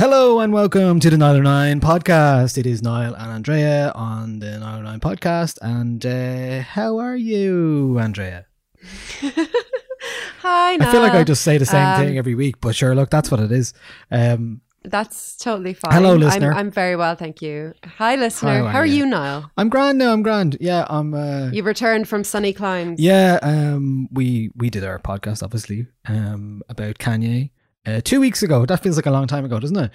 Hello and welcome to the Nialler9 podcast. It is Niall and Andrea on the Nialler9 podcast. And uh, how are you, Andrea? Hi, I feel like I just say the same Um, thing every week, but sure, look, that's what it is. Um, That's totally fine. Hello, I'm- listener. I'm, very well, thank you. Hi, listener. How How are are you? you, Niall? I'm grand now. I'm grand. Yeah, I'm. Uh, You've returned from sunny climes. yeah, um, we we did our podcast obviously um, about Kanye uh, two weeks ago. That feels like a long time ago, doesn't it?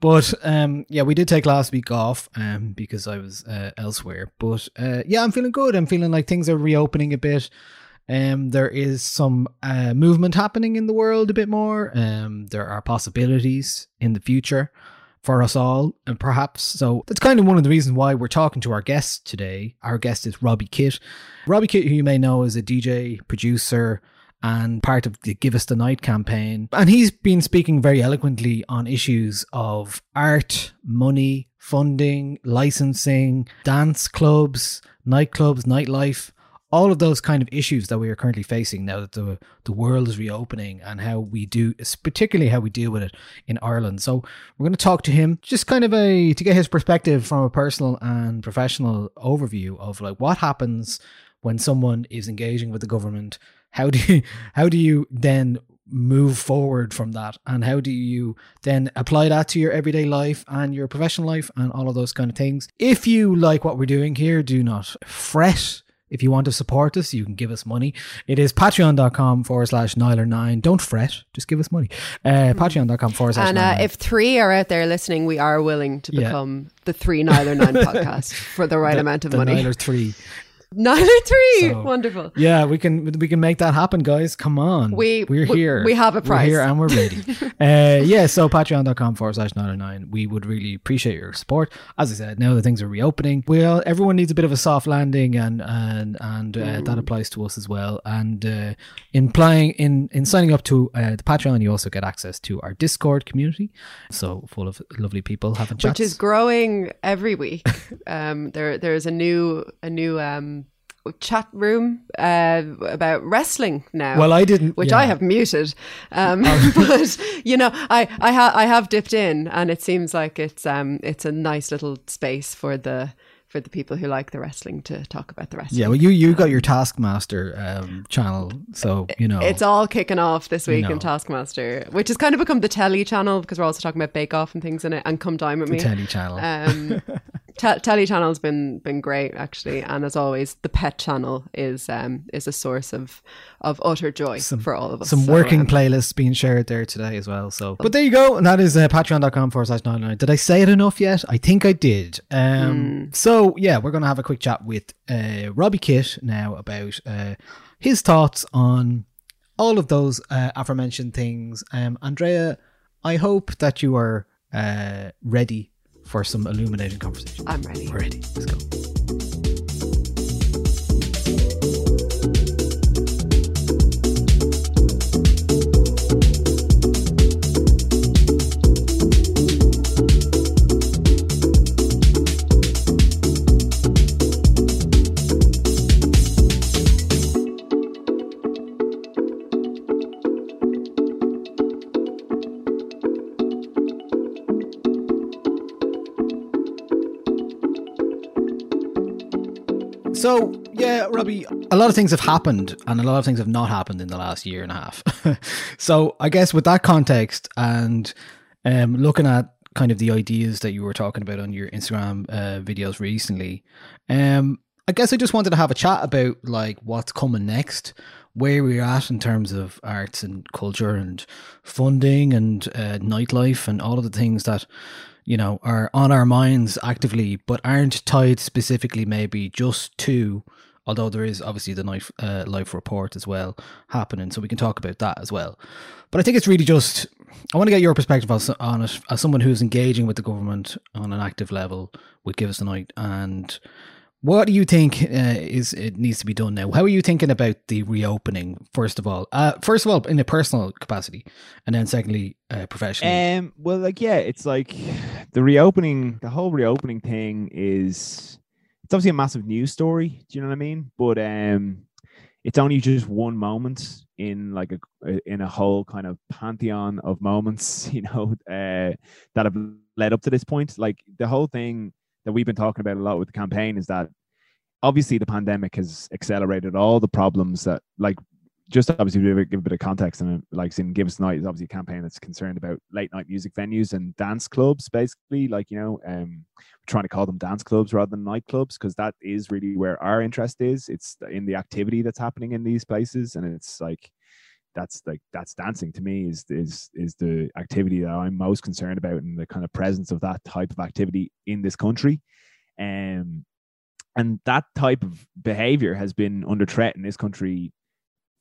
But um, yeah, we did take last week off um, because I was uh, elsewhere. But uh, yeah, I'm feeling good. I'm feeling like things are reopening a bit. Um, there is some uh, movement happening in the world a bit more. Um, there are possibilities in the future for us all, and perhaps so. That's kind of one of the reasons why we're talking to our guest today. Our guest is Robbie Kitt. Robbie Kitt, who you may know, is a DJ, producer, and part of the Give Us the Night campaign. And he's been speaking very eloquently on issues of art, money, funding, licensing, dance clubs, nightclubs, nightlife, all of those kind of issues that we are currently facing now that the the world is reopening and how we do particularly how we deal with it in Ireland. So we're going to talk to him just kind of a to get his perspective from a personal and professional overview of like what happens when someone is engaging with the government. How do you, how do you then move forward from that and how do you then apply that to your everyday life and your professional life and all of those kind of things if you like what we're doing here do not fret if you want to support us, you can give us money. It is patreon.com forward slash Nialler9. Don't fret, just give us money. Uh, hmm. patreon.com forward slash And uh, if three are out there listening, we are willing to become yeah. the three Nialler9 podcast for the right the, amount of the money. Nialler3. Nine or three. So, Wonderful. Yeah, we can we can make that happen, guys. Come on. We we're we, here. We have a prize. We're here and we're ready. uh, yeah, so patreon.com forward slash nine oh nine. We would really appreciate your support. As I said, now that things are reopening, we all, everyone needs a bit of a soft landing and and and uh, mm. that applies to us as well. And uh, in playing in in signing up to uh, the Patreon, you also get access to our Discord community. So full of lovely people having chats. Which is growing every week. um there there's a new a new um chat room uh, about wrestling now. Well, I didn't- which yeah. I have muted. Um, Oh. but you know, I, I, ha- I have dipped in, and it seems like it's, um, it's a nice little space for the. For the people who like the wrestling to talk about the wrestling. yeah, well, you you got your Taskmaster um, channel, so you know It's all kicking off this You week know. in Taskmaster, which has kind of become the telly channel because we're also talking about Bake Off and things in it. And Come Dine with The Me, telly channel. Um, Te- Telly Channel's been been great actually, and as always, the Pet Channel is um is a source of of utter joy for all of us. Some So, working um, playlists being shared there today as well. So, but there you go, and that is uh, patreon.com forward slash nine nine. Did I say it enough yet? I think I did. Um, so yeah, we're gonna have a quick chat with uh, Robbie Kitt now about uh, his thoughts on all of those uh, aforementioned things. Um, Andrea, I hope that you are uh, ready for some illuminating conversation. I'm ready. We're ready. Let's go. So yeah, Robbie, a lot of things have happened, and a lot of things have not happened in the last year and a half. so I guess with that context, and um, looking at kind of the ideas that you were talking about on your Instagram uh, videos recently, um, I guess I just wanted to have a chat about like what's coming next, where we're at in terms of arts and culture and funding and uh, nightlife and all of the things that you know are on our minds actively, but aren't tied specifically maybe just to. Although there is obviously the life uh, life report as well happening, so we can talk about that as well. But I think it's really just I want to get your perspective on it as someone who's engaging with the government on an active level with Give Us the Night and what do you think uh, is it needs to be done now? How are you thinking about the reopening? First of all, uh, first of all, in a personal capacity, and then secondly, uh, professionally. Um, well, like yeah, it's like the reopening, the whole reopening thing is it's obviously a massive news story. Do you know what I mean? But um, it's only just one moment in like a in a whole kind of pantheon of moments, you know, uh, that have led up to this point. Like the whole thing that we've been talking about a lot with the campaign is that obviously the pandemic has accelerated all the problems that like just obviously give a bit of context and like in Give Us Night is obviously a campaign that's concerned about late night music venues and dance clubs, basically. Like, you know, um trying to call them dance clubs rather than nightclubs, because that is really where our interest is. It's in the activity that's happening in these places. And it's like that's like that's dancing to me is is is the activity that I'm most concerned about and the kind of presence of that type of activity in this country. Um and that type of behavior has been under threat in this country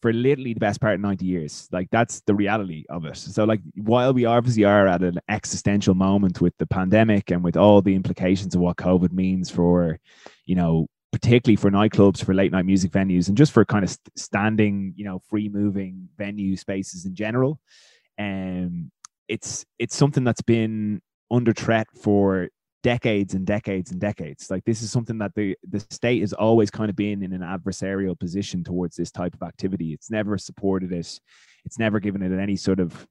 for literally the best part of 90 years. Like that's the reality of it. So like while we obviously are at an existential moment with the pandemic and with all the implications of what COVID means for, you know, particularly for nightclubs, for late night music venues, and just for kind of st- standing, you know, free moving venue spaces in general. Um, it's it's something that's been under threat for decades and decades and decades. Like this is something that the the state has always kind of been in an adversarial position towards this type of activity. It's never supported it. It's never given it any sort of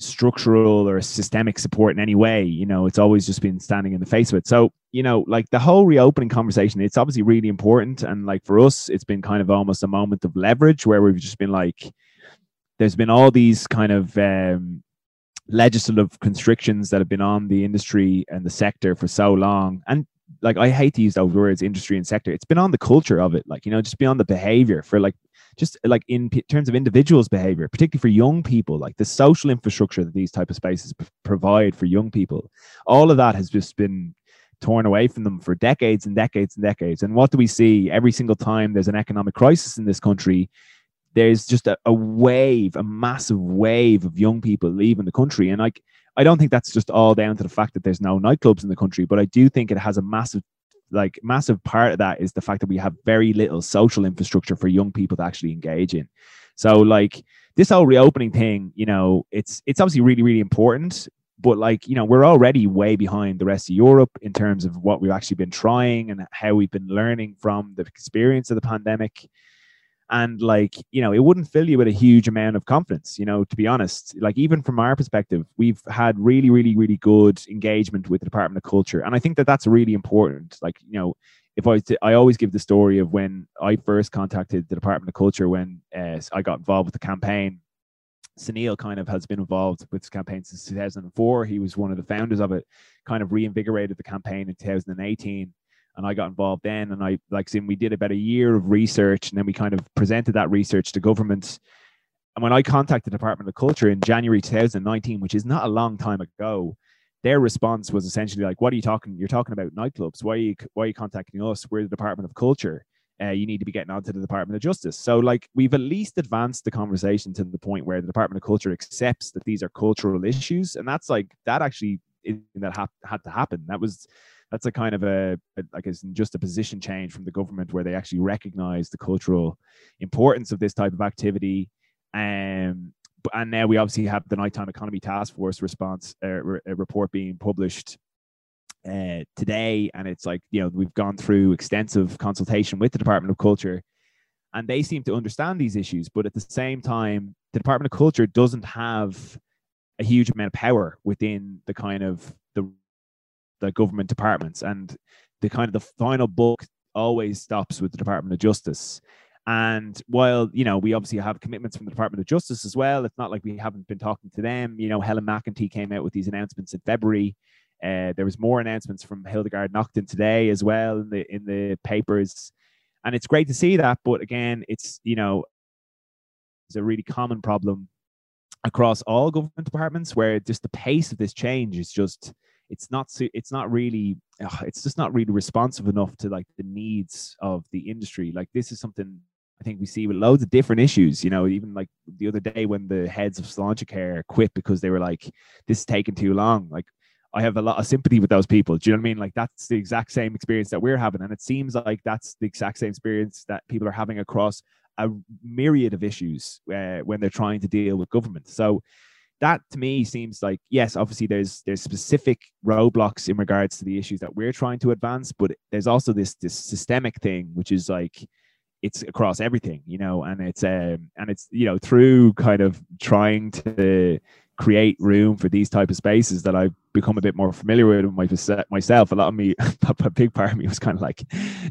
structural or systemic support in any way. You know, it's always just been standing in the face of it. So, you know, like the whole reopening conversation, it's obviously really important. And like for us, it's been kind of almost a moment of leverage where we've just been like, there's been all these kind of um, legislative constrictions that have been on the industry and the sector for so long. And like, I hate to use those words, industry and sector. It's been on the culture of it, like, you know, just beyond the behavior for like, just like in p- terms of individuals' behavior, particularly for young people, like the social infrastructure that these type of spaces p- provide for young people, all of that has just been torn away from them for decades and decades and decades. And what do we see every single time there's an economic crisis in this country? There's just a, a wave, a massive wave of young people leaving the country. And like, I don't think that's just all down to the fact that there's no nightclubs in the country, but I do think it has a massive like massive part of that is the fact that we have very little social infrastructure for young people to actually engage in. So like this whole reopening thing, you know, it's it's obviously really really important, but like you know we're already way behind the rest of Europe in terms of what we've actually been trying and how we've been learning from the experience of the pandemic. And like you know, it wouldn't fill you with a huge amount of confidence. You know, to be honest, like even from our perspective, we've had really, really, really good engagement with the Department of Culture, and I think that that's really important. Like you know, if I I always give the story of when I first contacted the Department of Culture when uh, I got involved with the campaign. Sunil kind of has been involved with this campaign since 2004. He was one of the founders of it, kind of reinvigorated the campaign in 2018. And I got involved then. And I, like saying, we did about a year of research and then we kind of presented that research to governments. And when I contacted the Department of Culture in January 2019, which is not a long time ago, their response was essentially like, "What are you talking? You're talking about nightclubs. Why are you why are you contacting us? We're the Department of Culture. Uh, you need to be getting onto the Department of Justice." So, like, we've at least advanced the conversation to the point where the Department of Culture accepts that these are cultural issues, and that's like that actually that ha- had to happen. That was that's a kind of a, like it's just a position change from the government where they actually recognize the cultural importance of this type of activity. Um, and now we obviously have the nighttime economy task force response uh, re- report being published uh, today and it's like you know we've gone through extensive consultation with the department of culture and they seem to understand these issues but at the same time the department of culture doesn't have a huge amount of power within the kind of the the government departments and the kind of the final book always stops with the department of justice and while you know we obviously have commitments from the Department of Justice as well, it's not like we haven't been talking to them. You know, Helen McEntee came out with these announcements in February. Uh, there was more announcements from Hildegard Naughton today as well in the in the papers, and it's great to see that. But again, it's you know, it's a really common problem across all government departments where just the pace of this change is just it's not it's not really it's just not really responsive enough to like the needs of the industry like this is something I think we see with loads of different issues. You know, even like the other day when the heads of Sláintecare quit because they were like, "This is taking too long." Like, I have a lot of sympathy with those people. Do you know what I mean? Like, that's the exact same experience that we're having, and it seems like that's the exact same experience that people are having across a myriad of issues uh, when they're trying to deal with government. So that to me seems like yes obviously there's there's specific roadblocks in regards to the issues that we're trying to advance but there's also this this systemic thing which is like it's across everything, you know, and it's um and it's you know through kind of trying to create room for these type of spaces that I've become a bit more familiar with my, myself. A lot of me, a big part of me was kind of like,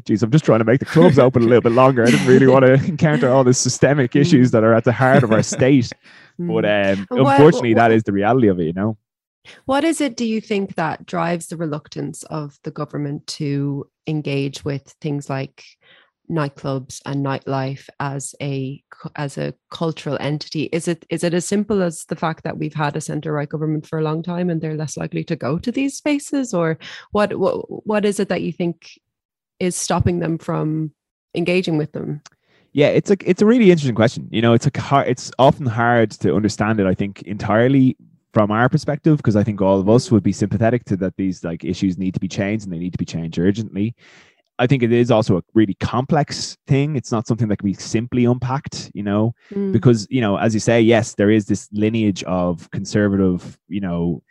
geez, I'm just trying to make the clubs open a little bit longer. I didn't really want to encounter all the systemic mm. issues that are at the heart of our state. but mm. um, unfortunately, that is the reality of it, you know. What is it, do you think, that drives the reluctance of the government to engage with things like nightclubs and nightlife as a as a cultural entity? Is it is it as simple as the fact that we've had a center right government for a long time and they're less likely to go to these spaces? Or what what what is it that you think is stopping them from engaging with them? Yeah it's a it's a really interesting question. You know it's a hard it's often hard to understand it i think entirely from our perspective because i think all of us would be sympathetic to that these like issues need to be changed and they need to be changed urgently I think it is also a really complex thing. It's not something that can be simply unpacked, you know, mm. because, you know, as you say, yes, there is this lineage of conservative, you know,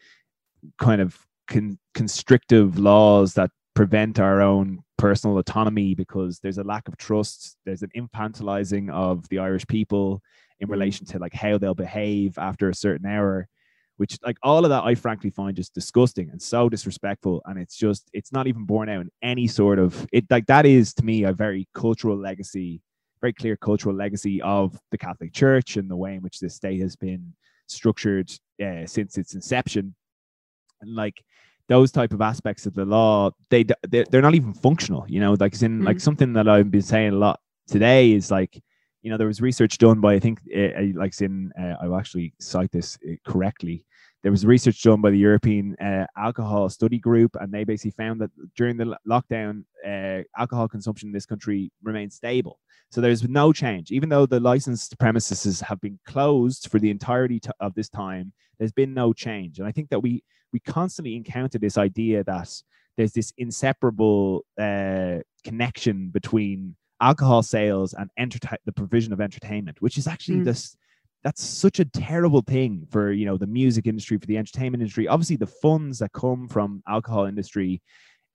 kind of con- constrictive laws that prevent our own personal autonomy because there's a lack of trust. There's an infantilizing of the Irish people in mm. relation to like how they'll behave after a certain hour which like all of that I frankly find just disgusting and so disrespectful. And it's just it's not even borne out in any sort of it like that is to me a very cultural legacy, very clear cultural legacy of the Catholic Church and the way in which this state has been structured uh, since its inception. And like those type of aspects of the law, they they're not even functional. You know, like in mm-hmm. like something that I've been saying a lot today is like you know there was research done by i think uh, like in uh, i'll actually cite this correctly there was research done by the European uh, Alcohol Study Group, and they basically found that during the lockdown, alcohol consumption in this country remained stable. So there's no change, even though the licensed premises have been closed for the entirety of this time. There's been no change, and I think that we we constantly encounter this idea that there's this inseparable connection between alcohol sales and enter- the provision of entertainment, which is actually mm. this that's such a terrible thing for you know the music industry for the entertainment industry obviously the funds that come from alcohol industry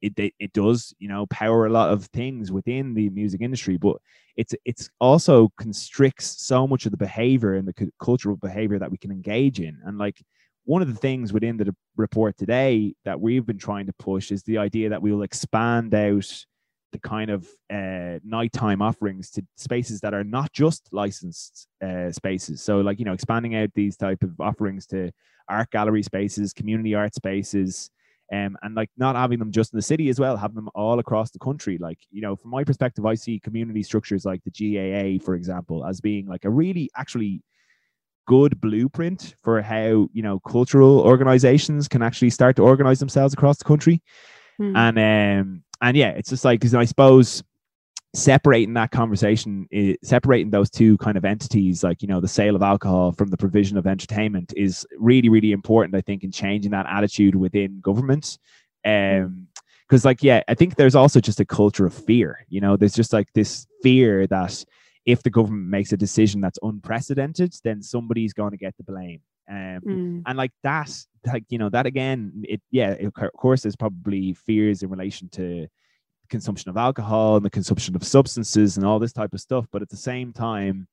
it, it, it does you know power a lot of things within the music industry but it's it's also constricts so much of the behavior and the c- cultural behavior that we can engage in and like one of the things within the report today that we've been trying to push is the idea that we will expand out the kind of uh, nighttime offerings to spaces that are not just licensed uh, spaces. So, like you know, expanding out these type of offerings to art gallery spaces, community art spaces, um, and like not having them just in the city as well, having them all across the country. Like you know, from my perspective, I see community structures like the GAA, for example, as being like a really actually good blueprint for how you know cultural organizations can actually start to organize themselves across the country Hmm. and um and yeah it's just like because i suppose separating that conversation separating those two kind of entities like you know the sale of alcohol from the provision of entertainment is really really important i think in changing that attitude within government um because like yeah i think there's also just a culture of fear you know? There's just like this fear that if the government makes a decision that's unprecedented then somebody's going to get the blame um Mm. and like that like you know that again it yeah it, of course there's probably fears in relation to consumption of alcohol and the consumption of substances and all this type of stuff but at the same time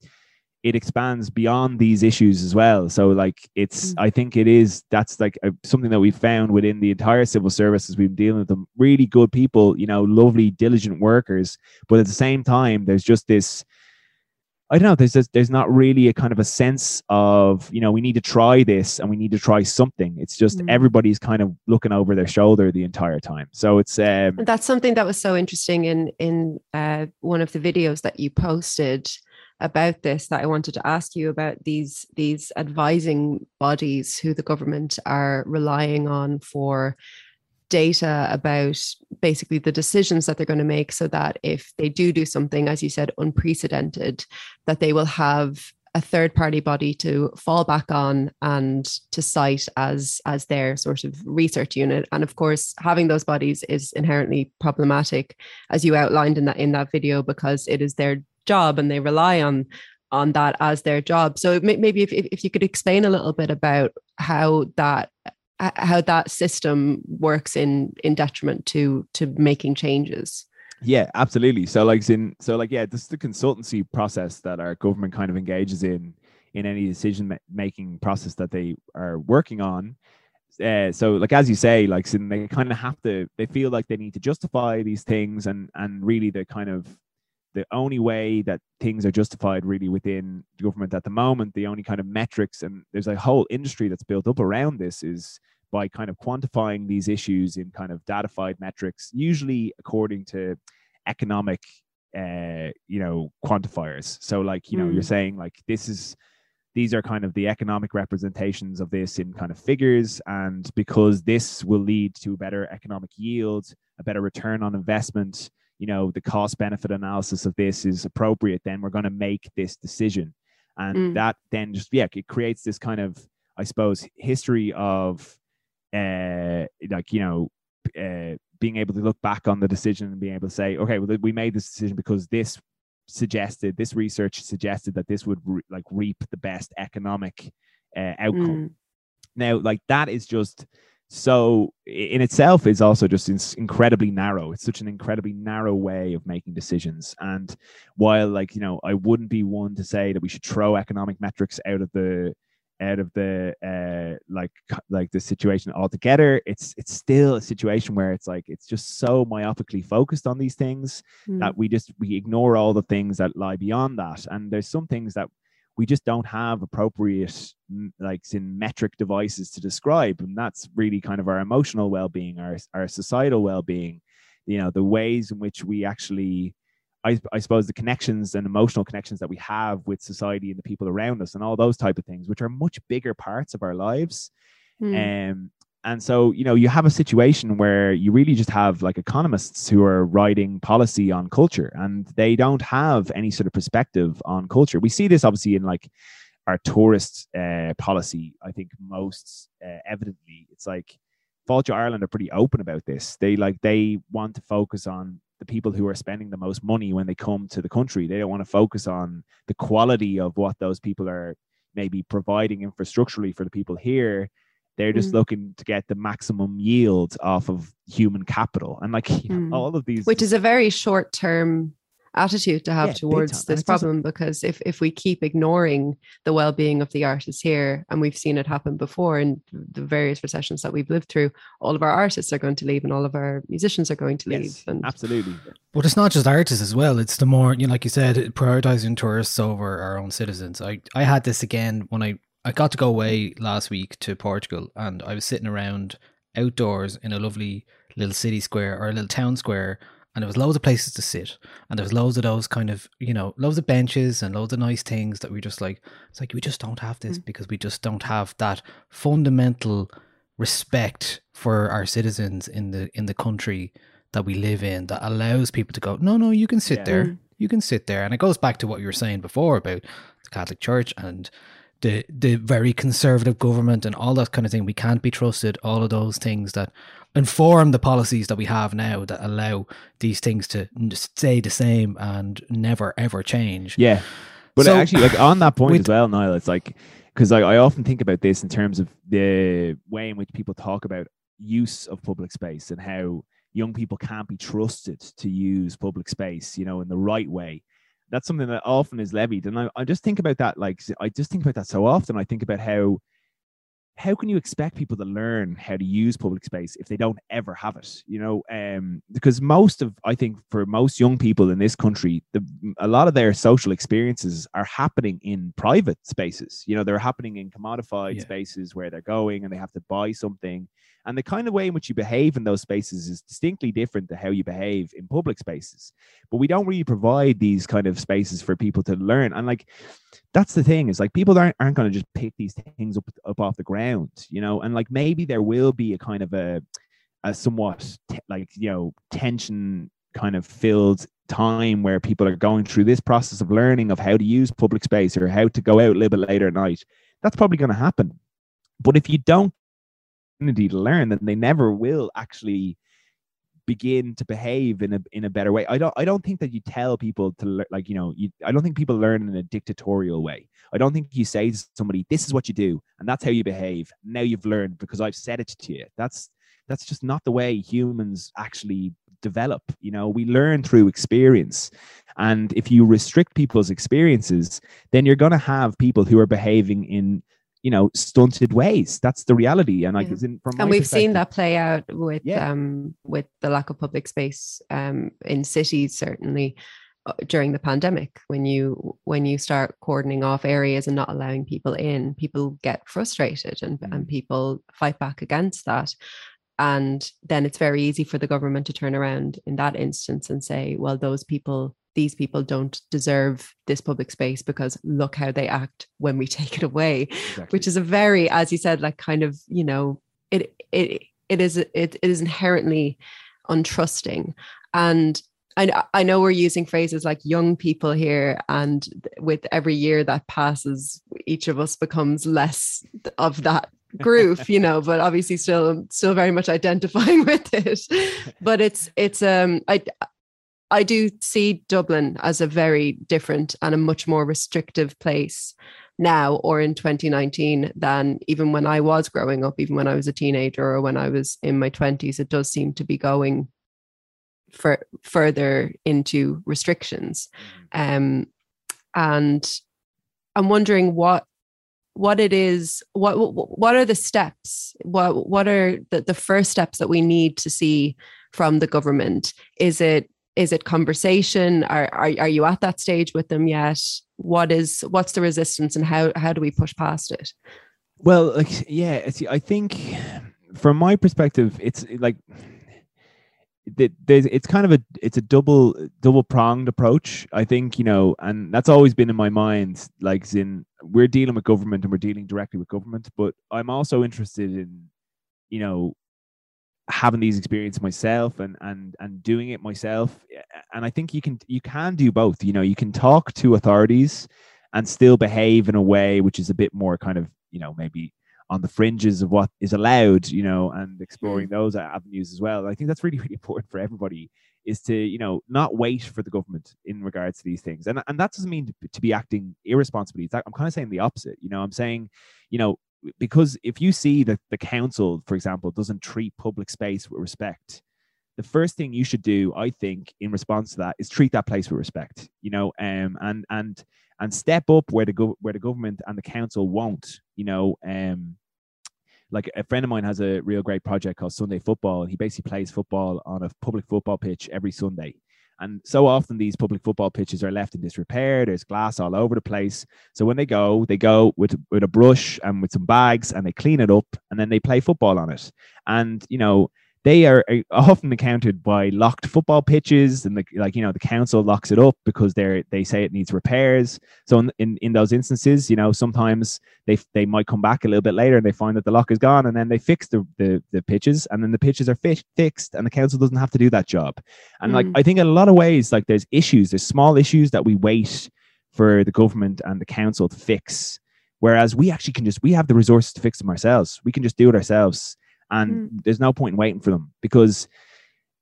it expands beyond these issues as well so like it's Mm. i think it is that's like a, something that we found within the entire civil service as we've been dealing with them really good people you know lovely diligent workers but at the same time there's just this I don't know. There's just, there's not really a kind of a sense of you know we need to try this and we need to try something. It's just Mm. everybody's kind of looking over their shoulder the entire time. So it's um And that's something that was so interesting in in uh, one of the videos that you posted about this that I wanted to ask you about these these advising bodies who the government are relying on for data about basically the decisions that they're going to make so that if they do do something as you said unprecedented that they will have a third party body to fall back on and to cite as as their sort of research unit. And of course having those bodies is inherently problematic as you outlined in that in that video because it is their job and they rely on on that as their job. So maybe if, if you could explain a little bit about how that how that system works in in detriment to to making changes Yeah, absolutely. So like in so like yeah, this is the consultancy process that our government kind of engages in in any decision making process that they are working on. Uh, so like as you say, like they kind of have to they feel like they need to justify these things and and really the kind of the only way that things are justified really within the government at the moment, the only kind of metrics and there's a whole industry that's built up around this is by kind of quantifying these issues in kind of datafied metrics, usually according to economic, uh, you know, quantifiers. So, like, you know, you're Mm. saying like this is these are kind of the economic representations of this in kind of figures, and because this will lead to better economic yield, a better return on investment. You know, the cost benefit analysis of this is appropriate. Then we're going to make this decision, and Mm. that then just yeah, it creates this kind of I suppose history of uh like you know uh being able to look back on the decision and being able to say okay well we made this decision because this suggested this research suggested that this would re- like reap the best economic uh, outcome Mm. now like that is just so in itself is also just incredibly narrow. It's such an incredibly narrow way of making decisions. And while like you know i wouldn't be one to say that we should throw economic metrics out of the out of the uh like like the situation altogether it's it's still a situation where it's like it's just so myopically focused on these things Mm. that we just we ignore all the things that lie beyond that. And there's some things that we just don't have appropriate like in metric devices to describe and that's really kind of our emotional well-being our our societal well-being you know the ways in which we actually I, I suppose the connections and emotional connections that we have with society and the people around us and all those type of things which are much bigger parts of our lives Mm. um, and so, you know, you have a situation where you really just have like economists who are writing policy on culture and they don't have any sort of perspective on culture. We see this obviously in like our tourist uh, policy, I think most uh, evidently. It's like Fáilte Ireland are pretty open about this. They like, they want to focus on the people who are spending the most money when they come to the country. They don't want to focus on the quality of what those people are maybe providing infrastructurally for the people here they're just Mm. looking to get the maximum yield off of human capital and like you know, Mm. all of these which is a very short term attitude to have Yeah, towards time. This it doesn't- problem because if if we keep ignoring the well-being of the artists here and we've seen it happen before in the various recessions that we've lived through all of our artists are going to leave and all of our musicians are going to leave Yes, and absolutely. But it's not just artists as well. It's the more, you know, like you said, prioritizing tourists over our own citizens. I, I had this again when I, I got to go away last week to Portugal and I was sitting around outdoors in a lovely little city square or a little town square and there was loads of places to sit and there was loads of those kind of, you know, loads of benches and loads of nice things that we just like, it's like, we just don't have this mm. because we just don't have that fundamental respect for our citizens in the, in the country that we live in that allows people to go, no, no, you can sit Yeah. there. Mm. You can sit there. And it goes back to what you were saying before about the Catholic Church and the the very conservative government and all that kind of thing. We can't be trusted. All of those things that inform the policies that we have now that allow these things to stay the same and never ever change. Yeah. But So- actually, like on that point as well, Niall, it's like because I, I often think about this in terms of the way in which people talk about use of public space and how young people can't be trusted to use public space, you know, in the right way. That's something that often is levied, and I, I just think about that. Like I just think about that so often. I think about how how can you expect people to learn how to use public space if they don't ever have it you know um because most of i think for most young people in this country the a lot of their social experiences are happening in private spaces you know they're happening in commodified Yeah. spaces where they're going and they have to buy something and the kind of way in which you behave in those spaces is distinctly different to how you behave in public spaces. But we don't really provide these kind of spaces for people to learn. And like that's the thing is like people aren't, aren't going to just pick these things up up off the ground you know? And like maybe there will be a kind of a a somewhat te- like you know tension kind of filled time where people are going through this process of learning of how to use public space or how to go out a little bit later at night. That's probably going to happen. But if you don't opportunity to learn then they never will actually begin to behave in a in a better way. I don't I don't think that you tell people to lear- like you know you I don't think people learn in a dictatorial way. I don't think you say to somebody this is what you do and that's how you behave. Now you've learned because I've said it to you. That's that's just not the way humans actually develop. You know, we learn through experience. And if you restrict people's experiences, then you're going to have people who are behaving in you know stunted ways that's the reality and like Yeah. in, from and we've seen that play out with Yeah. um with the lack of public space um in cities certainly uh, during the pandemic when you when you start cordoning off areas and not allowing people in people get frustrated and and people fight back against that and then it's very easy for the government to turn around in that instance and say well those people these people don't deserve this public space because look how they act when we take it away which is a very as you said like kind of you know it it it is it, it is inherently untrusting. And I, I know we're using phrases like young people here and with every year that passes each of us becomes less of that group you know but obviously still still very much identifying with it. But it's it's um i I do see Dublin as a very different and a much more restrictive place now or in 2019 than even when I was growing up, even when I was a teenager or when I was in my 20s. It does seem to be going for further into restrictions. Um, and I'm wondering what what it is what what what are the steps what what are the, the first steps that we need to see from the government is it is it conversation are, are are you at that stage with them yet what is what's the resistance and how how do we push past it Well, like yeah, I think from my perspective, it's like there's it's kind of a it's a double double pronged approach. I think you know, and that's always been in my mind. Like, in we're dealing with government and we're dealing directly with government, but I'm also interested in you know having these experiences myself and and and doing it myself. And i think you can you can do both you know you can talk to authorities and still behave in a way which is a bit more kind of you know maybe on the fringes of what is allowed you know and exploring mm. those avenues as well. I think that's really really important for everybody is to you know not wait for the government in regards to these things. And and that doesn't mean to, to be acting irresponsibly. That- i'm kind of saying the opposite you know i'm saying you know because if you see that the council for example doesn't treat public space with respect the first thing you should do, I think, in response to that, is treat that place with respect. You know, um, and and and step up where the go- where the government and the council won't. You know, um, like a friend of mine has a real great project called Sunday Football, and he basically plays football on a public football pitch every Sunday. And so often these public football pitches are left in disrepair. There's glass all over the place. So when they go, they go with with a brush and with some bags, and they clean it up, and then they play football on it. And you know, they are are often encountered by locked football pitches and the, like you know the council locks it up because they're they say it needs repairs. So in, in, in those instances you know sometimes they they might come back a little bit later and they find that the lock is gone and then they fix the the, the pitches and then the pitches are fi- fixed and the council doesn't have to do that job. And like Mm. i think in a lot of ways like there's issues there's small issues that we wait for the government and the council to fix. Whereas we actually can just we have the resources to fix them ourselves. We can just do it ourselves and mm-hmm. there's no point in waiting for them because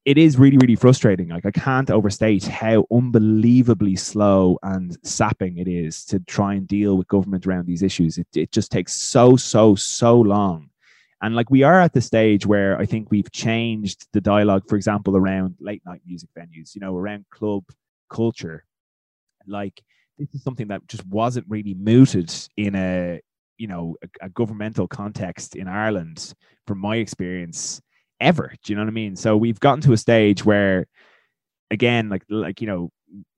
it is really really frustrating. Like i can't overstate how unbelievably slow and sapping it is to try and deal with government around these issues. It, it just takes so so so long. And like we are at the stage where i think we've changed the dialogue for example around late night music venues you know around club culture. Like this is something that just wasn't really mooted in a you know a, a governmental context in ireland from my experience ever do you know what i mean so we've gotten to a stage where again like like you know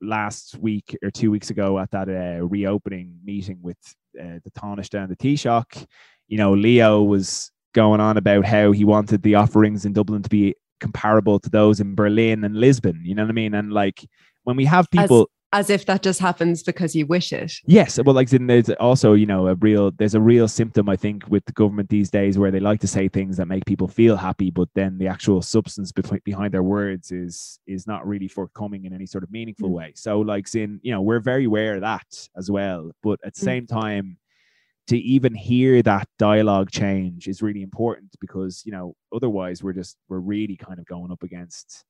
last week or two weeks ago at that uh, reopening meeting with uh, the Taoiseach and the Taoiseach, you know, Leo was going on about how he wanted the offerings in Dublin to be comparable to those in Berlin and Lisbon. You know what I mean? And like when we have people, as if that just happens because you wish it. Yes, well, like then there's also you know a real there's a real symptom I think with the government these days where they like to say things that make people feel happy, but then the actual substance behind their words is is not really forthcoming in any sort of meaningful Mm. way. So like in you know we're very aware of that as well, but at the Mm. same time, to even hear that dialogue change is really important because you know otherwise we're just we're really kind of going up against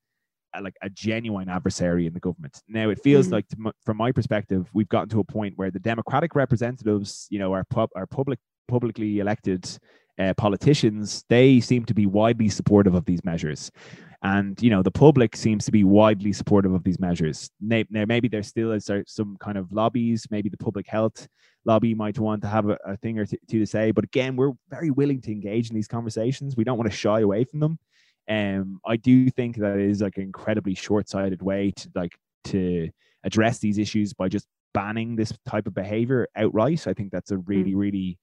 like a genuine adversary in the government. Now it feels Mhm. like, to, from my perspective, we've gotten to a point where the democratic representatives, you know, our pub, our public, publicly elected uh, politicians, they seem to be widely supportive of these measures, and you know, the public seems to be widely supportive of these measures. Now, now maybe there still is some kind of lobbies, maybe the public health lobby might want to have a, a thing or two to say, but again, we're very willing to engage in these conversations. We don't want to shy away from them um i do think that it is like an incredibly short-sighted way to like to address these issues by just banning this type of behavior outright. I think that's a really really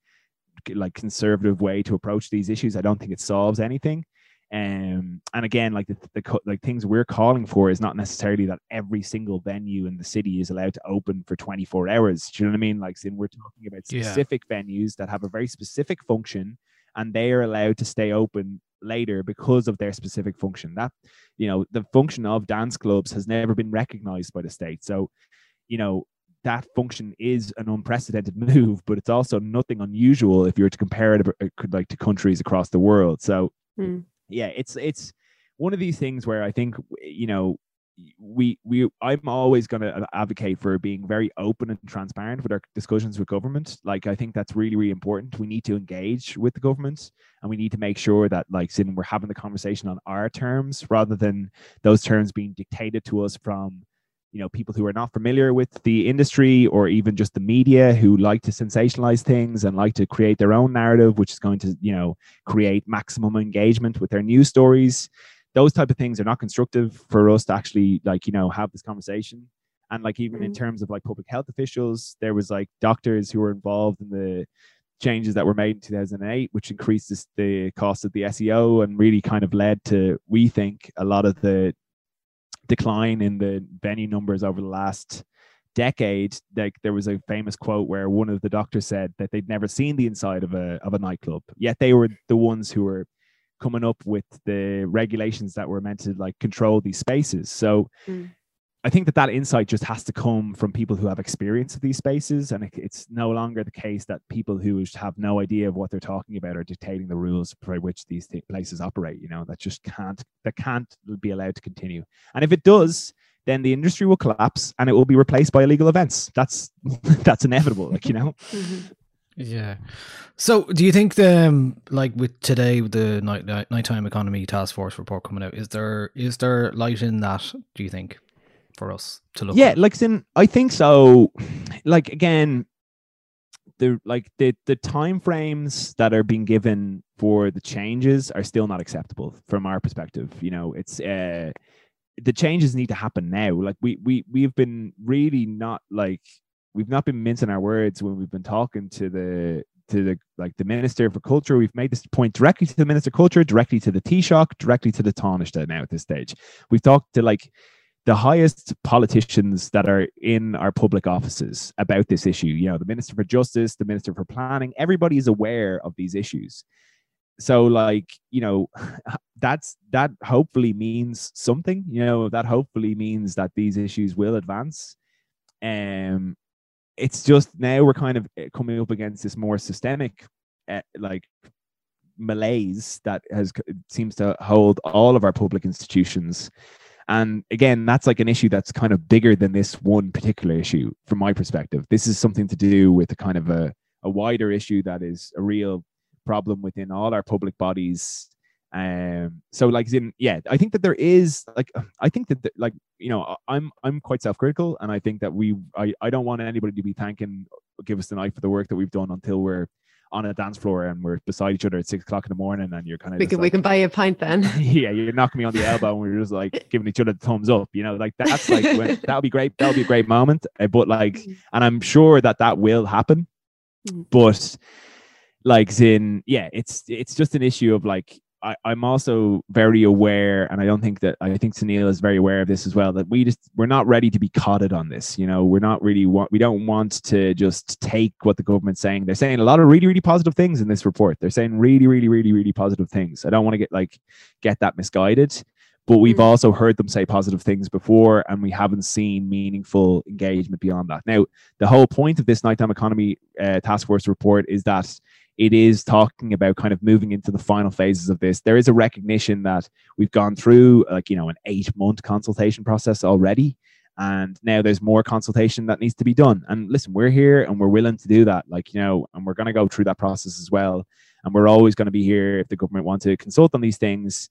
like conservative way to approach these issues. I don't think it solves anything. Um and again like the, the like things we're calling for is not necessarily that every single venue in the city is allowed to open for 24 hours. Do you know what i mean? Like sin we're talking about Yeah. specific venues that have a very specific function and they are allowed to stay open later because of their specific function. That you know the function of dance clubs has never been recognized by the state. So you know that function is an unprecedented move but it's also nothing unusual if you were to compare it uh, like to countries across the world. So Mm. yeah it's it's one of these things where i think you know we we i'm always going to advocate for being very open and transparent with our discussions with government like i think that's really really important. We need to engage with the government and we need to make sure that like sin we're having the conversation on our terms rather than those terms being dictated to us from you know people who are not familiar with the industry or even just the media who like to sensationalize things and like to create their own narrative which is going to you know create maximum engagement with their news stories those type of things are not constructive for us to actually like you know have this conversation and like even in Mhm. terms of like public health officials there was like doctors who were involved in the changes that were made in 2008 which increased the cost of the seo and really kind of led to we think a lot of the decline in the venue numbers over the last decade like there was a famous quote where one of the doctors said that they'd never seen the inside of a of a nightclub yet they were the ones who were coming up with the regulations that were meant to like control these spaces so Mm. I think that that insight just has to come from people who have experience of these spaces, and it, it's no longer the case that people who have no idea of what they're talking about are dictating the rules by which these th- places operate. You know, that just can't that can't be allowed to continue. And if it does, then the industry will collapse and it will be replaced by illegal events. That's that's inevitable. Like you know, Mhm. Yeah. So, do you think the um, like with today with the night, night nighttime economy task force report coming out, is there is there light in that? Do you think for us to look? yeah at? like sin i think so like again the like the the time frames that are being given for the changes are still not acceptable from our perspective you know it's uh the changes need to happen now like we we we've been really not like we've not been mincing our words when we've been talking to the to the like the minister for culture we've made this point directly to the minister of culture directly to the taoiseach directly to the Taoiseach now at this stage we've talked to like the highest politicians that are in our public offices about this issue. You know, the Minister for Justice, the Minister for Planning, everybody is aware of these issues. So, like, you know, that's that hopefully means something. You know, that hopefully means that these issues will advance. Um, it's just now we're kind of eh, coming up against this more systemic, uh, like malaise that has seems to hold all of our public institutions and again, that's like an issue that's kind of bigger than this one particular issue from my perspective. This is something to do with a kind of a, a wider issue that is a real problem within all our public bodies. Um, so like in yeah, I think that there is like I think that the, like you know I'm I'm quite self-critical, and I think that we I I don't want anybody to be thanking give us the night for the work that we've done until we're on a dance floor and we're beside each other at six o'clock in the morning and you're kind of We can we can buy you a pint then. yeah, you're knocking me on the elbow and we're just like giving each other the thumbs up, you know, like that's like when, that would be great. That would be a great moment. Uh, but like, and I'm sure that that will happen. Mm. But like, in yeah, it's it's just an issue of like I, I'm also very aware, and I don't think that I think Sunil is very aware of this as well. That we just we're not ready to be codded on this. You know, we're not really want we don't want to just take what the government's saying. They're saying a lot of really really positive things in this report. They're saying really really really really positive things. I don't want to get like get that misguided. But we've Mm. also heard them say positive things before, and we haven't seen meaningful engagement beyond that. Now, the whole point of this nighttime economy uh, task force report is that it is talking about kind of moving into the final phases of this. There is a recognition that we've gone through like, you know, an eight month consultation process already. And now there's more consultation that needs to be done. And listen, we're here and we're willing to do that. Like, you know, and we're going to go through that process as well. And we're always going to be here if the government want to consult on these things.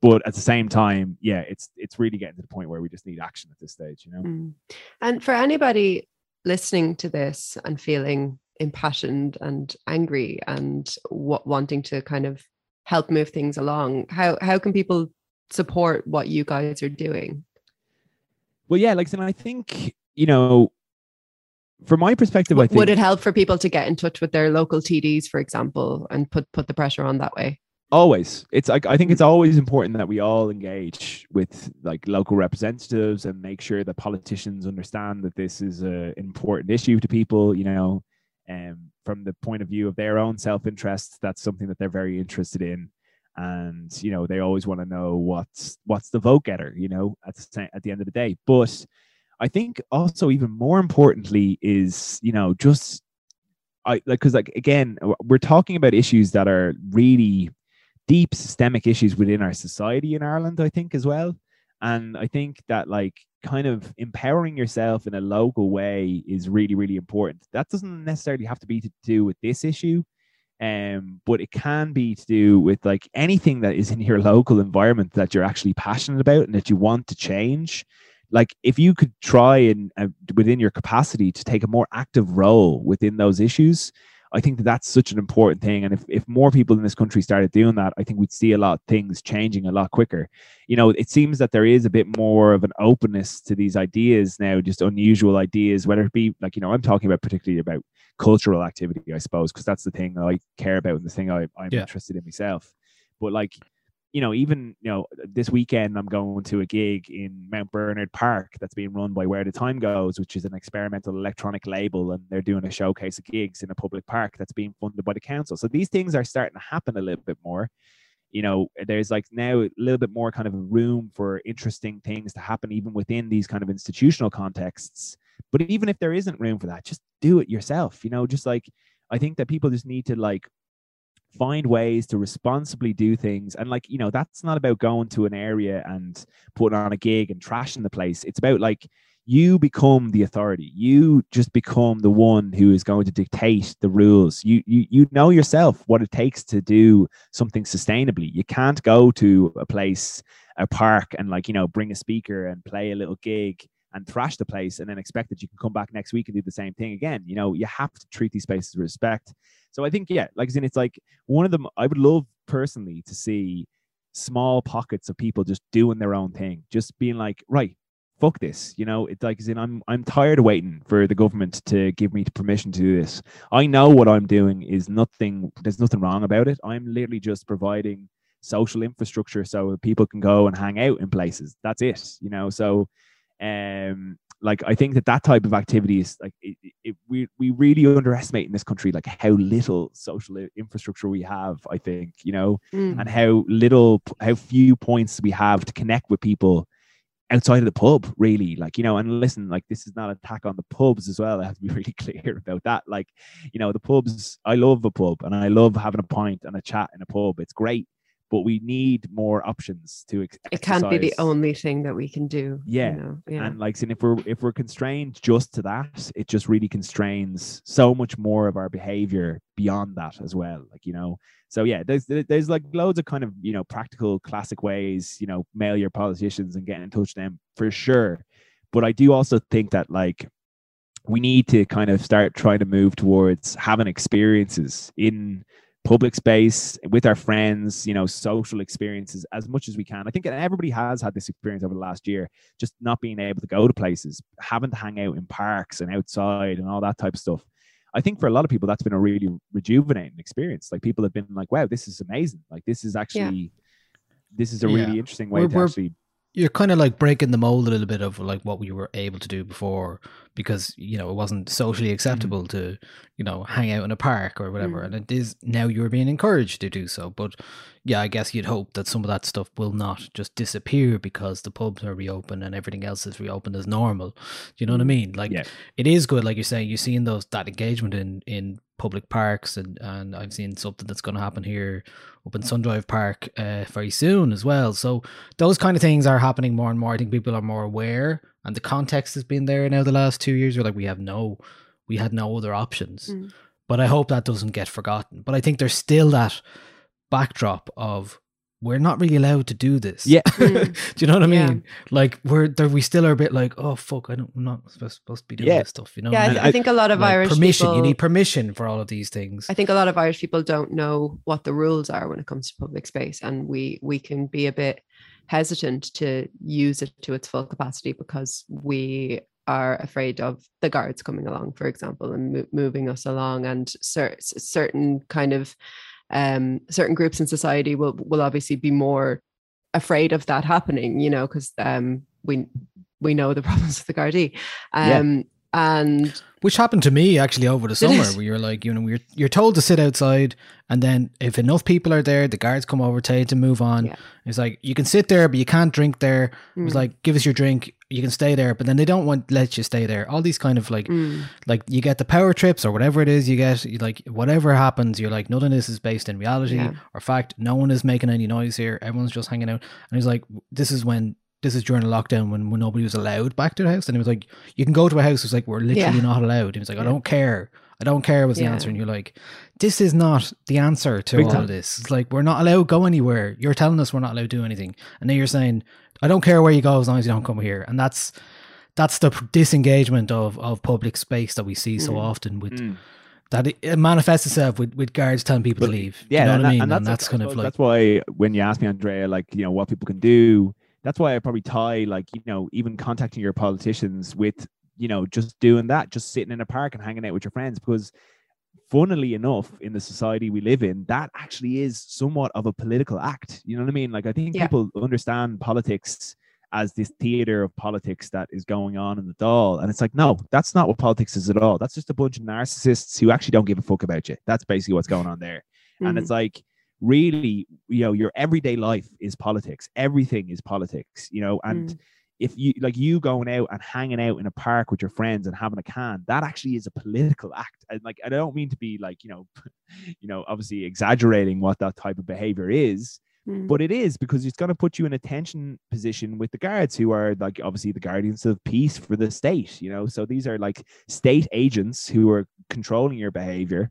But at the same time, yeah, it's it's really getting to the point where we just need action at this stage, you know. Mm. And for anybody listening to this and feeling impassioned and angry and what wanting to kind of help move things along, how how can people support what you guys are doing? Well, yeah, like, and I think you know, from my perspective, I W- think Would it help for people to get in touch with their local TDs, for example, and put put the pressure on that way? always it's like i think it's always important that we all engage with like local representatives and make sure that politicians understand that this is a important issue to people you know um, from the point of view of their own self-interest that's something that they're very interested in and you know they always want to know what's what's the vote getter you know at the at the end of the day but i think also even more importantly is you know just i like because like again we're talking about issues that are really deep systemic issues within our society in Ireland, I think, as well. And I think that like kind of empowering yourself in a local way is really, really important. That doesn't necessarily have to be to do with this issue. Um, but it can be to do with like anything that is in your local environment that you're actually passionate about and that you want to change. Like if you could try and uh, within your capacity to take a more active role within those issues, I think that that's such an important thing. And if, if more people in this country started doing that, I think we'd see a lot of things changing a lot quicker. You know, it seems that there is a bit more of an openness to these ideas now, just unusual ideas, whether it be like, you know, I'm talking about particularly about cultural activity, I suppose, because that's the thing I care about and the thing I, I'm Yeah. interested in myself. But like, you know, even you know, this weekend I'm going to a gig in Mount Bernard Park that's being run by Where the Time Goes, which is an experimental electronic label, and they're doing a showcase of gigs in a public park that's being funded by the council. So these things are starting to happen a little bit more. You know, there's like now a little bit more kind of room for interesting things to happen, even within these kind of institutional contexts. But even if there isn't room for that, just do it yourself. You know, just like I think that people just need to like find ways to responsibly do things and like you know that's not about going to an area and putting on a gig and trashing the place it's about like you become the authority. You just become the one who is going to dictate the rules. You you you know yourself what it takes to do something sustainably. You can't go to a place, a park, and like you know bring a speaker and play a little gig and thrash the place and then expect that you can come back next week and do the same thing again. You know, you have to treat these spaces with respect. So I think, yeah, like I said, it's like one of them I would love personally to see small pockets of people just doing their own thing, just being like, right, fuck this. You know, it's like as in I'm I'm tired of waiting for the government to give me permission to do this. I know what I'm doing is nothing there's nothing wrong about it. I'm literally just providing social infrastructure so people can go and hang out in places. That's it, you know. So um like I think that that type of activity is like it, it, we we really underestimate in this country like how little social infrastructure we have. I think you know, Mm. and how little, how few points we have to connect with people outside of the pub. Really, like you know, and listen, like this is not an attack on the pubs as well. I have to be really clear about that. Like you know, the pubs. I love a pub, and I love having a pint and a chat in a pub. It's great, but we need more options to. Ex- It can't be the only thing that we can do. Yeah, You know? Yeah. and like saying if we're if we're constrained just to that it just really constrains so much more of our behavior beyond that as well like you know so yeah there's there's like loads of kind of you know practical classic ways you know mail your politicians and get in touch with them for sure but i do also think that like we need to kind of start trying to move towards having experiences in public space with our friends you know social experiences as much as we can. I think everybody has had this experience over the last year just not being able to go to places having to hang out in parks and outside and all that type of stuff. I think for a lot of people that's been a really rejuvenating experience. Like people have been like wow this is amazing. Like this is actually this is a really interesting way We're- to we're- actually you're kind of like breaking the mold a little bit of like what we were able to do before because you know it wasn't socially acceptable to you know hang out in a park or whatever Mm. and it is now you're being encouraged to do so but yeah i guess you'd hope that some of that stuff will not just disappear because the pubs are reopened and everything else is reopened as normal do you know what i mean like Yeah. it is good like you're saying you're seeing those that engagement in in public parks and and i've seen something that's going to happen here up in sundrive park uh, very soon as well so those kind of things are happening more and more. I think people are more aware, and the context has been there now the last two years. We're like we have no, we had no other options. Mm. But I hope that doesn't get forgotten. But I think there's still that backdrop of we're not really allowed to do this. Yeah. Mm. do you know what I Yeah. mean? Like we're there, we still are a bit like, oh fuck, I don't, I'm not supposed, supposed to be doing Yeah. this stuff. You know? yeah, I, th- I think a lot of Like, Irish permission. people. You need permission for all of these things. I think a lot of Irish people don't know what the rules are when it comes to public space, and we we can be a bit hesitant to use it to its full capacity because we are afraid of the guards coming along, for example, and mo- moving us along, and cer- certain kind of um, certain groups in society will will obviously be more afraid of that happening, you know, because um, we we know the problems with the Gardaí, Yeah. And Which happened to me actually over the summer, where you're like, you know, you're you're told to sit outside, and then if enough people are there, the guards come over, tell you to move on. Yeah. It's like you can sit there, but you can't drink there. It was Mm. like, give us your drink, you can stay there, but then they don't want let you stay there. All these kind of like, Mm. like you get the power trips or whatever it is you get. You like whatever happens, you're like, none of this is based in reality Yeah. or fact. No one is making any noise here. Everyone's just hanging out. And he's like, this is when. This is during the lockdown when, when nobody was allowed back to the house, and it was like you can go to a house. It's like we're literally Yeah. not allowed. He was like, I Yeah. don't care. I don't care was the Yeah. answer. And you're like, this is not the answer to Big all time. of this. It's like, we're not allowed to go anywhere. You're telling us we're not allowed to do anything. And then you're saying, I don't care where you go as long as you don't come here. And that's, that's the disengagement of, of public space that we see so Mm. often with Mm. that it, it manifests itself with, with guards telling people But, to leave. Yeah, you know and, what I mean? and And that's, that's, kind of like, that's why when you ask me, Andrea, like you know what people can do, that's why I probably tie like you know even contacting your politicians with you know just doing that, just sitting in a park and hanging out with your friends because. Funnily enough, in the society we live in, that actually is somewhat of a political act. You know what I mean? Like, I think Yeah. people understand politics as this theater of politics that is going on in the Dáil. And it's like, no, that's not what politics is at all. That's just a bunch of narcissists who actually don't give a fuck about you. That's basically what's going on there. And Mhm. it's like, really, you know, your everyday life is politics. Everything is politics, you know, and Mm. if you like you going out and hanging out in a park with your friends and having a can, that actually is a political act. And like, I don't mean to be like, you know, you know, obviously exaggerating what that type of behavior is, Mm. but it is because it's going to put you in a tension position with the guards who are like obviously the guardians of peace for the state you know so these are like state agents who are controlling your behavior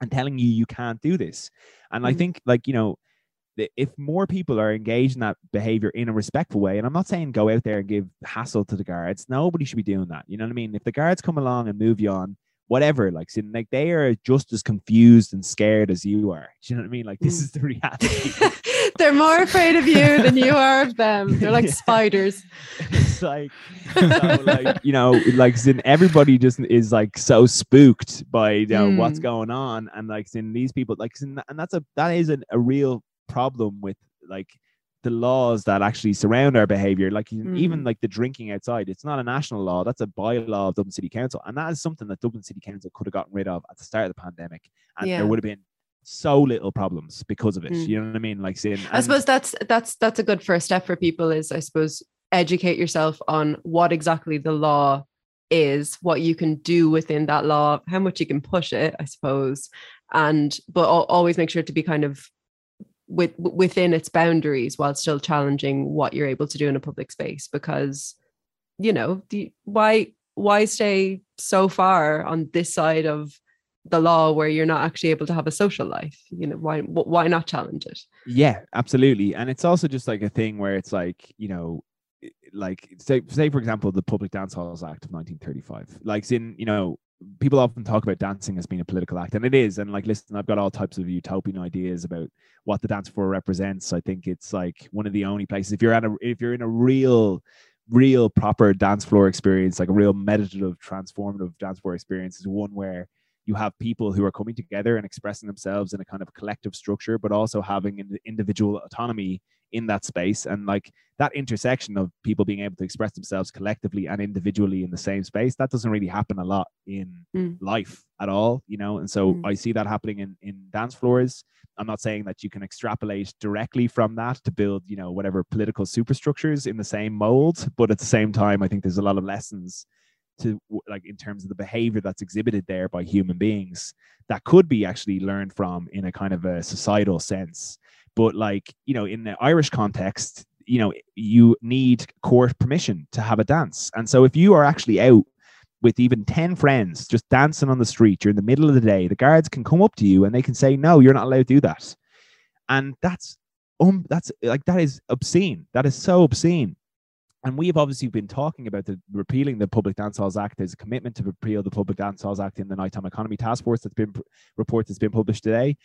and telling you you can't do this and i Mhm. think like you know if more people are engaged in that behavior in a respectful way and i'm not saying go out there and give hassle to the guards nobody should be doing that you know what i mean if the guards come along and move you on whatever like so, like they are just as confused and scared as you are do you know what i mean like this Mm. is the reality They're more afraid of you than you are of them. They're like Yeah. spiders. it's like, so like you know, like sin everybody just is like so spooked by you know what's Mm. going on, and like sin these people like and that's a that is an, a real problem with like the laws that actually surround our behavior. Like even- even Mm. like the drinking outside, it's not a national law. That's a bylaw of Dublin City Council, and that is something that Dublin City Council could have gotten rid of at the start of the pandemic, and Yeah. there would have been so little problems because of it. Mm. You know what I mean? Like saying, I suppose that's that's that's a good first step for people is I suppose educate yourself on what exactly the law is, what you can do within that law, how much you can push it, I suppose, and but always make sure to be kind of with within its boundaries while still challenging what you're able to do in a public space because you know the why why stay so far on this side of the law where you're not actually able to have a social life you know why why not challenge it Yeah, absolutely. And it's also just like a thing where it's like, you know, like say say for example the Public Dance Halls Act of 1935. Like in, you know, people often talk about dancing as being a political act and it is and like listen, I've got all types of utopian ideas about what the dance floor represents. I think it's like one of the only places if you're at a if you're in a real real proper dance floor experience, like a real meditative transformative dance floor experience is one where you have people who are coming together and expressing themselves in a kind of collective structure, but also having an individual autonomy in that space. And like that intersection of people being able to express themselves collectively and individually in the same space, that doesn't really happen a lot in Mm. life at all, you know. And so Mm. I see that happening in, in dance floors. I'm not saying that you can extrapolate directly from that to build, you know, whatever political superstructures in the same mold, but at the same time, I think there's a lot of lessons to like in terms of the behavior that's exhibited there by human beings that could be actually learned from in a kind of a societal sense. But like you know in the irish context you know you need court permission to have a dance. And so if you are actually out with even 10 friends just dancing on the street you're in the middle of the day the guards can come up to you and they can say no you're not allowed to do that. And that's um that's like that is obscene. That is so obscene and we have obviously been talking about the repealing the Public Dance Halls Act. There's a commitment to repeal the Public Dance Halls Act in the Nighttime Economy Task Force that's been report that's been published today.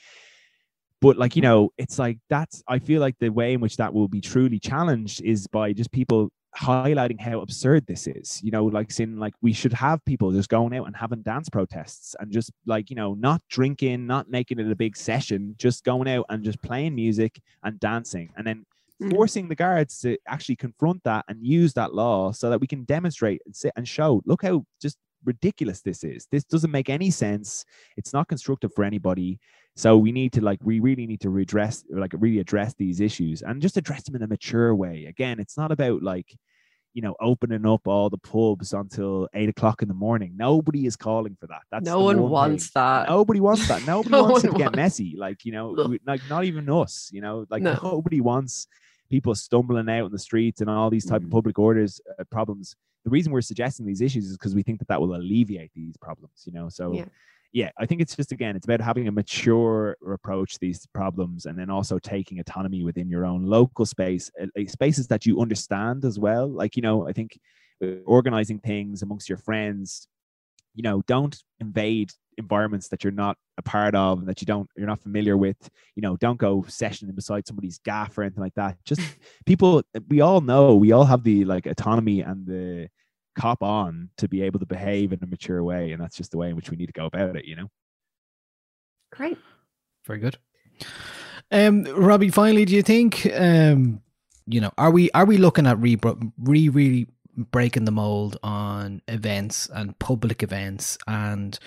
But like you mm. know, it's like that's I feel like the way in which that will be truly challenged is by just people highlighting how absurd this is. You know, like saying like we should have people just going out and having dance protests and just like you know not drinking, not making it a big session, just going out and just playing music and dancing, and then. Mm-hmm. forcing the guards to actually confront that and use that law so that we can demonstrate and sit and show look how just ridiculous this is this doesn't make any sense it's not constructive for anybody so we need to like we really need to redress like really address these issues and just address them in a mature way again it's not about like you know opening up all the pubs until eight o'clock in the morning nobody is calling for that that's no one wants thing. that Nobody wants that. Nobody No wants to get messy. Like, you know, No. we- like not even us, you know, like No. nobody wants people stumbling out in the streets and all these type Mhm. of public orders uh, problems. The reason we're suggesting these issues is because we think that that will alleviate these problems, you know. So, Yeah. yeah, I think it's just again, it's about having a mature approach to these problems, and then also taking autonomy within your own local space, uh, spaces that you understand as well. Like, you know, I think uh, organizing things amongst your friends, you know, don't invade environments that you're not a part of and that you don't you're not familiar with you know don't go sessioning beside somebody's gaff or anything like that. Just people we all know we all have the like autonomy and the cop on to be able to behave in a mature way and that's just the way in which we need to go about it you know? Great. Very good. Um, Robbie, finally, do you think um, you know, are we are we looking at re re really breaking the mold on events and public events and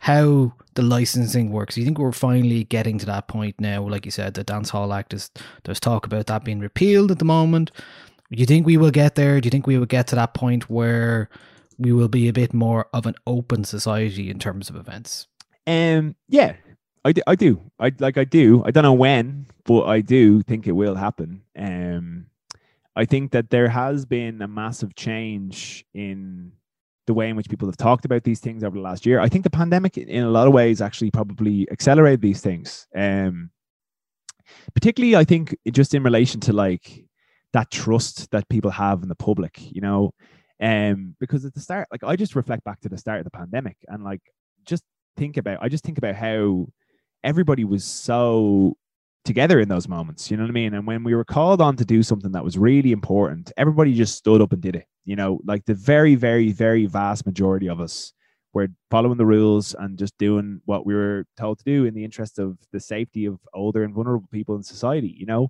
how the licensing works? You think we're finally getting to that point now? Like you said, the Dance Hall Act is there's talk about that being repealed at the moment. Do you think we will get there? Do you think we will get to that point where we will be a bit more of an open society in terms of events? um yeah I do, I do. I like I do. I don't know when, but I do think it will happen. Um, I think that there has been a massive change in the way in which people have talked about these things over the last year. I think the pandemic, in a lot of ways, actually probably accelerated these things. Um, particularly, I think just in relation to like that trust that people have in the public, you know, um, because at the start, like I just reflect back to the start of the pandemic and like just think about, I just think about how everybody was so together in those moments. You know what I mean? And when we were called on to do something that was really important, everybody just stood up and did it. You know, like the very, very, very vast majority of us were following the rules and just doing what we were told to do in the interest of the safety of older and vulnerable people in society, you know?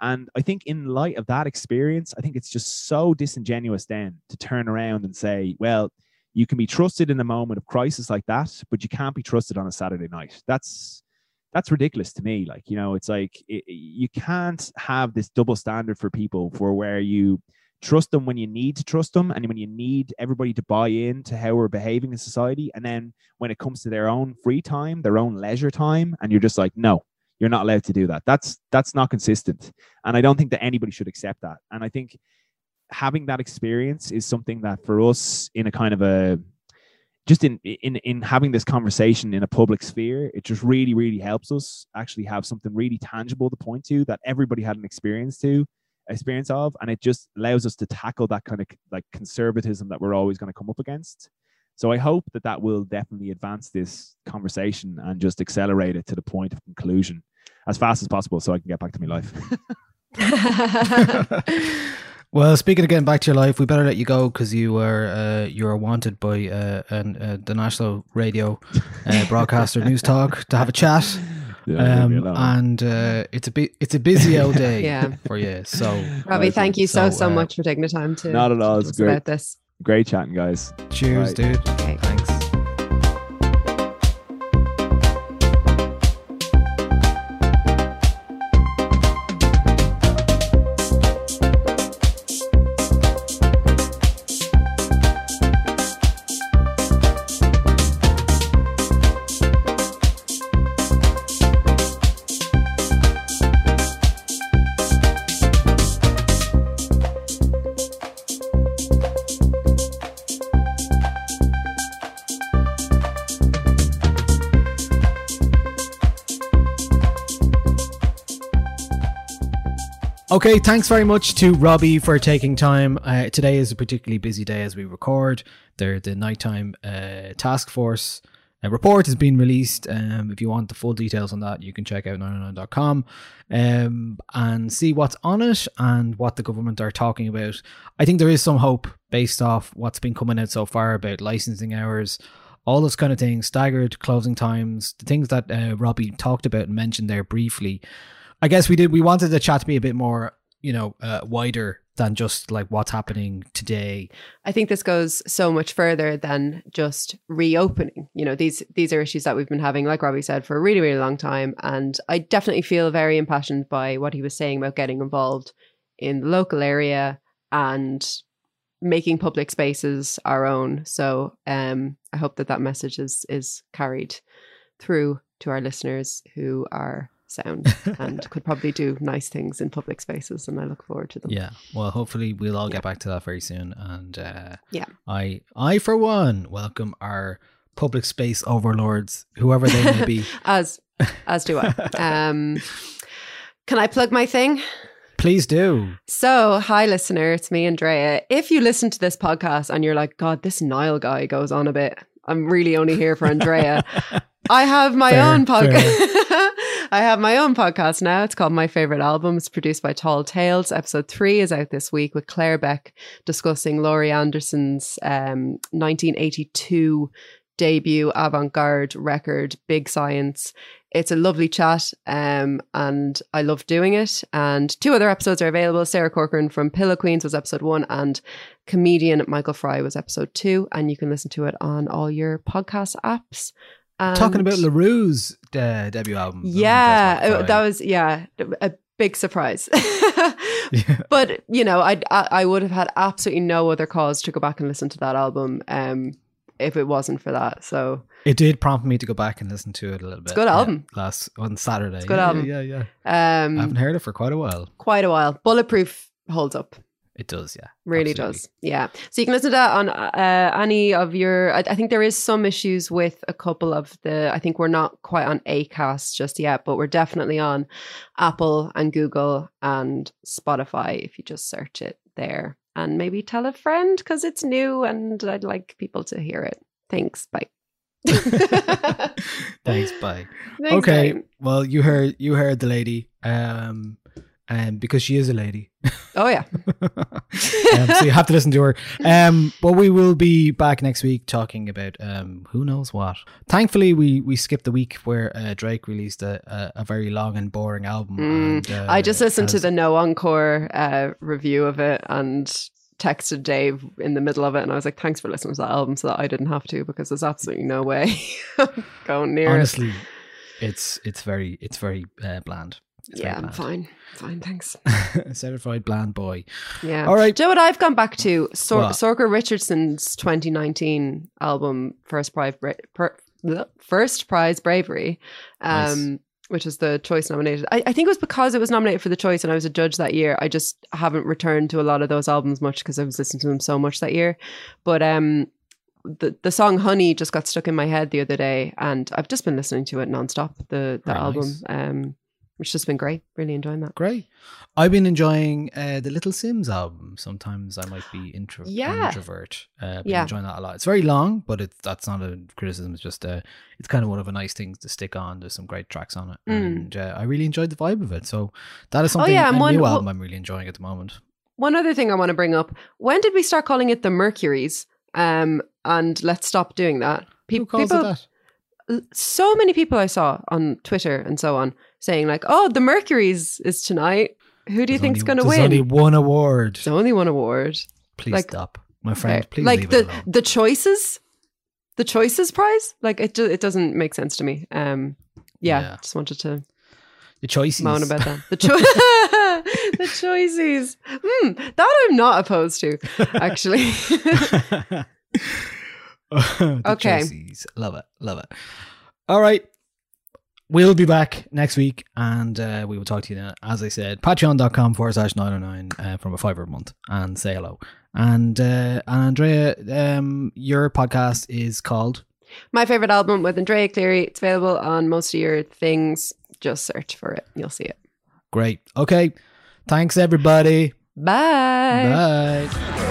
And I think in light of that experience, I think it's just so disingenuous then to turn around and say, well, you can be trusted in a moment of crisis like that, but you can't be trusted on a Saturday night. That's that's ridiculous to me. Like, you know, it's like it, you can't have this double standard for people for where you trust them when you need to trust them and when you need everybody to buy in to how we're behaving in society. And then when it comes to their own free time, their own leisure time, and you're just like, no, you're not allowed to do that. That's that's not consistent. And I don't think that anybody should accept that. And I think having that experience is something that for us in a kind of a just in in in having this conversation in a public sphere it just really really helps us actually have something really tangible to point to that everybody had an experience to experience of and it just allows us to tackle that kind of like conservatism that we're always going to come up against. So i hope that that will definitely advance this conversation and just accelerate it to the point of conclusion as fast as possible so i can get back to my life Well, speaking of getting back to your life, we better let you go because you were uh, you are wanted by uh, an, uh, the national radio uh, broadcaster Newstalk to have a chat. Yeah, um, and uh, it's a bit it's a busy old day Yeah. for you. So Robbie, Nice thank you so So, so uh, much for taking the time to Not at all, it's great. about this. great chatting guys cheers, Right. dude. Okay. Thanks. Okay, thanks very much to Robbie for taking time. Uh, today is a particularly busy day as we record. The the nighttime uh, task force uh, report has been released. Um, if you want the full details on that, you can check out nialler9.com um, and see what's on it and what the government are talking about. I think there is some hope based off what's been coming out so far about licensing hours, all those kind of things, staggered closing times, the things that uh, Robbie talked about and mentioned there briefly. I guess we did. We wanted the chat to be a bit more, you know, uh, wider than just like what's happening today. I think this goes so much further than just reopening. You know, these these are issues that we've been having, like Robbie said, for a really, really long time. And I definitely feel very impassioned by what he was saying about getting involved in the local area and making public spaces our own. So um, I hope that that message is is carried through to our listeners who are sound and could probably do nice things in public spaces. And I look forward to them. Yeah. Well, hopefully we'll all Yeah. get back to that very soon. And uh, Yeah. I, I for one, welcome our public space overlords, whoever they may be. As as do I. Um, can I plug my thing? Please do. So, hi, listener. It's me, Andrea. If you listen to this podcast and you're like, God, this Niall guy goes on a bit, I'm really only here for Andrea. I have my Fair, own podcast. I have my own podcast now. It's called My Favorite Albums, produced by Tall Tales. Episode three is out this week with Claire Beck discussing Laurie Anderson's um, 1982 debut avant garde record, Big Science. It's a lovely chat, um, and I love doing it. And two other episodes are available. Sarah Corcoran from Pillow Queens was episode one, and comedian Michael Fry was episode two. And you can listen to it on all your podcast apps. Talking about And- La Roux's uh, debut album. yeah, that was yeah a big surprise. Yeah. but you know, I I would have had absolutely no other cause to go back and listen to that album. Um, if it wasn't for that. So It did prompt me to go back and listen to it a little bit. a good yeah, album. last on Saturday. It's a good yeah, album. Yeah, yeah. yeah. um I haven't heard it for quite a while. quite a while. Bulletproof holds up. It does, yeah. Really absolutely. does. Yeah. So you can listen to that on uh, any of your. I, I think there is some issues with a couple of the. I think we're not quite on Acast just yet, but we're definitely on Apple and Google and Spotify if you just search it there. And maybe tell a friend because it's new and I'd like people to hear it. Thanks. Bye. Thanks, bye. Thanks, okay, bye. well, you heard you heard the lady, um, and because she is a lady, Oh, yeah. um, so you have to listen to her. Um, but we will be back next week talking about um, who knows what. Thankfully, we we skipped the week where uh, Drake released a, a, a very long and boring album. Mm. and, uh, I just listened to the No Encore uh, review of it and texted Dave in the middle of it, and I was like, "Thanks for listening to that album, so that I didn't have to because there's absolutely no way going near honestly. It's it's very it's very uh, bland. It." It's Yeah, I'm fine, fine, thanks. Certified bland boy. Yeah, All right. Do you know what I've gone back to? Sor-? Sorcha Richardson's 2019 album, First Prize, Bra- per- First Prize Bravery. Um, Which is the choice nominated. I, I think it was because it was nominated for the choice and I was a judge that year. I just haven't returned to a lot of those albums much because I was listening to them so much that year. But um, the the song "Honey" just got stuck in my head the other day, and I've just been listening to it nonstop. The the Very album, nice. um, which has been great. Really enjoying that. Great. I've been enjoying uh, the Little Simz album. Sometimes I might be intro- Yeah. introvert. Uh, been Yeah. enjoying that a lot. It's very long, but it's that's not a criticism. It's just uh, it's kind of one of the nice things to stick on. There's some great tracks on it, Mm. and uh, I really enjoyed the vibe of it. So that is something. Oh, something yeah, a one- new album I'm really enjoying at the moment. One other thing I want to bring up: when did we start calling it the Mercuries? Um, and let's stop doing that. Pe- Who calls people, it that? so many people I saw on Twitter and so on saying like, "Oh, the Mercuries is tonight. Who do you There's think's going to win?" there's only one award. There's only one award. Please like- stop, my friend. Please like the the choices, the choices prize. Like it, do, it doesn't make sense to me. Um, yeah, Yeah. just wanted to The choices. moan about that. The cho- the choices. Hmm, that I'm not opposed to, actually. Okay. choices. Love it. Love it. All right. We'll be back next week and uh, we will talk to you then. As I said, patreon.com forward slash nialler9 uh, from a fiver a month and say hello. And, uh, and Andrea, um, your podcast is called My favorite album with Andrea Cleary. It's available on most of your things. Just search for it. You'll see it. Great. Okay. Thanks, everybody. Bye. Bye.